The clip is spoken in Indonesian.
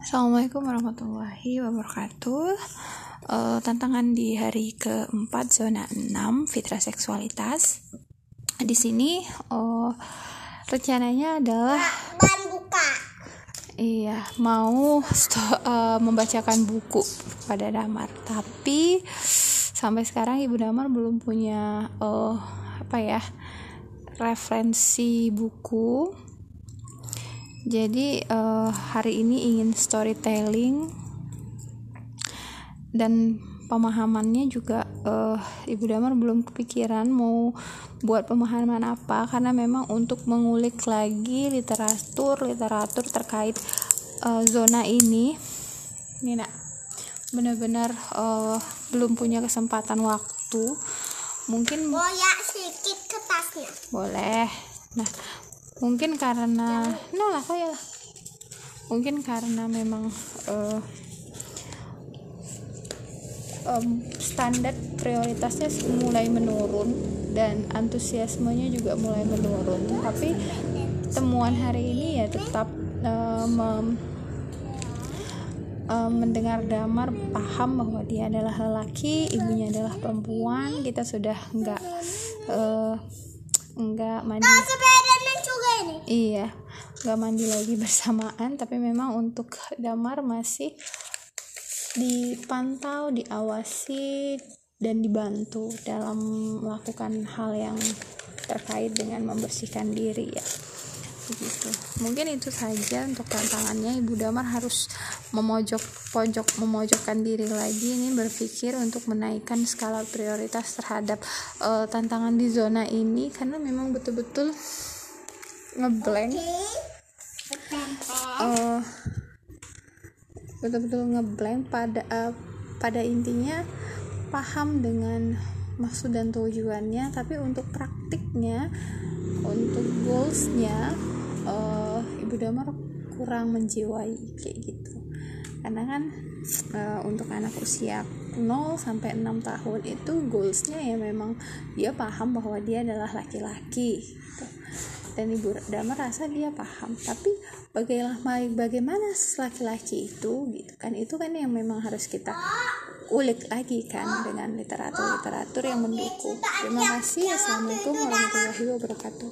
Assalamualaikum warahmatullahi wabarakatuh. Uh, Tantangan di hari keempat zona 6 Fitrah seksualitas. Di sini uh, rencananya adalah buka. Iya, mau uh, membacakan buku pada Damar. Tapi sampai sekarang Ibu Damar belum punya uh, apa ya referensi buku jadi uh, hari ini ingin storytelling dan pemahamannya juga uh, Ibu Damar belum kepikiran mau buat pemahaman apa. Karena memang untuk mengulik lagi literatur literatur terkait uh, zona ini ini nak benar-benar uh, belum punya kesempatan waktu. Mungkin Boyak sedikit kertasnya. Boleh. Nah mungkin karena no lah ya lah. Mungkin karena memang uh, um, standar prioritasnya mulai menurun dan antusiasmenya juga mulai menurun. Tapi temuan hari ini ya tetap uh, mem, uh, mendengar damar paham bahwa dia adalah lelaki ibunya adalah perempuan kita sudah enggak uh, enggak mandi ini. Iya nggak mandi lagi bersamaan tapi memang untuk damar masih dipantau diawasi dan dibantu dalam melakukan hal yang terkait dengan membersihkan diri ya. Begitu. Mungkin itu saja untuk tantangannya. Ibu damar harus memojok pojok memojokkan diri lagi. Ini berpikir untuk menaikkan skala prioritas terhadap uh, tantangan di zona ini karena memang betul-betul ngeblank. Uh, betul-betul ngeblank pada uh, pada intinya paham dengan maksud dan tujuannya tapi untuk praktiknya untuk goalsnya uh, ibu damar kurang menjiwai kayak gitu. Karena kan uh, untuk anak usia 0 sampai 6 tahun itu goalsnya ya memang dia paham bahwa dia adalah laki-laki gitu dan ibu Dama merasa dia paham. Tapi bagaimana bagaimana laki-laki itu gitu kan. Itu kan yang memang harus kita ulik lagi kan dengan literatur-literatur yang mendukung. Terima kasih. Assalamualaikum warahmatullahi wabarakatuh